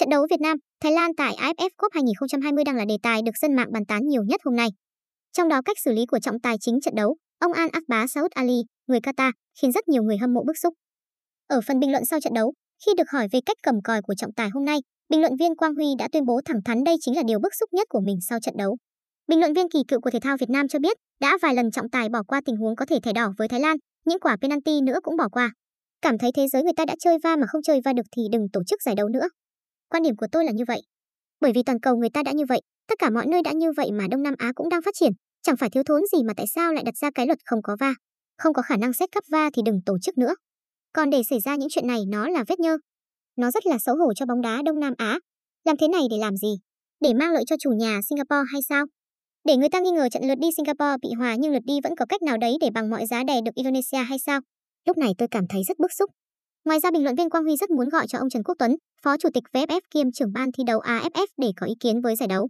Trận đấu Việt Nam, Thái Lan tại AFF Cup 2020 đang là đề tài được dân mạng bàn tán nhiều nhất hôm nay. Trong đó cách xử lý của trọng tài chính trận đấu, ông An Akbar Saud Ali, người Qatar, khiến rất nhiều người hâm mộ bức xúc. Ở phần bình luận sau trận đấu, khi được hỏi về cách cầm còi của trọng tài hôm nay, bình luận viên Quang Huy đã tuyên bố thẳng thắn đây chính là điều bức xúc nhất của mình sau trận đấu. Bình luận viên kỳ cựu của thể thao Việt Nam cho biết, đã vài lần trọng tài bỏ qua tình huống có thể thẻ đỏ với Thái Lan, những quả penalty nữa cũng bỏ qua. Cảm thấy thế giới người ta đã chơi va mà không chơi va được thì đừng tổ chức giải đấu nữa. Quan điểm của tôi là như vậy. Bởi vì toàn cầu người ta đã như vậy, tất cả mọi nơi đã như vậy mà Đông Nam Á cũng đang phát triển, chẳng phải thiếu thốn gì mà tại sao lại đặt ra cái luật không có va, không có khả năng xét cấp va thì đừng tổ chức nữa. Còn để xảy ra những chuyện này nó là vết nhơ. Nó rất là xấu hổ cho bóng đá Đông Nam Á. Làm thế này để làm gì? Để mang lợi cho chủ nhà Singapore hay sao? Để người ta nghi ngờ trận lượt đi Singapore bị hòa nhưng lượt đi vẫn có cách nào đấy để bằng mọi giá đè được Indonesia hay sao? Lúc này tôi cảm thấy rất bức xúc. Ngoài ra bình luận viên Quang Huy rất muốn gọi cho ông Trần Quốc Tuấn, Phó Chủ tịch VFF kiêm trưởng ban thi đấu AFF để có ý kiến với giải đấu.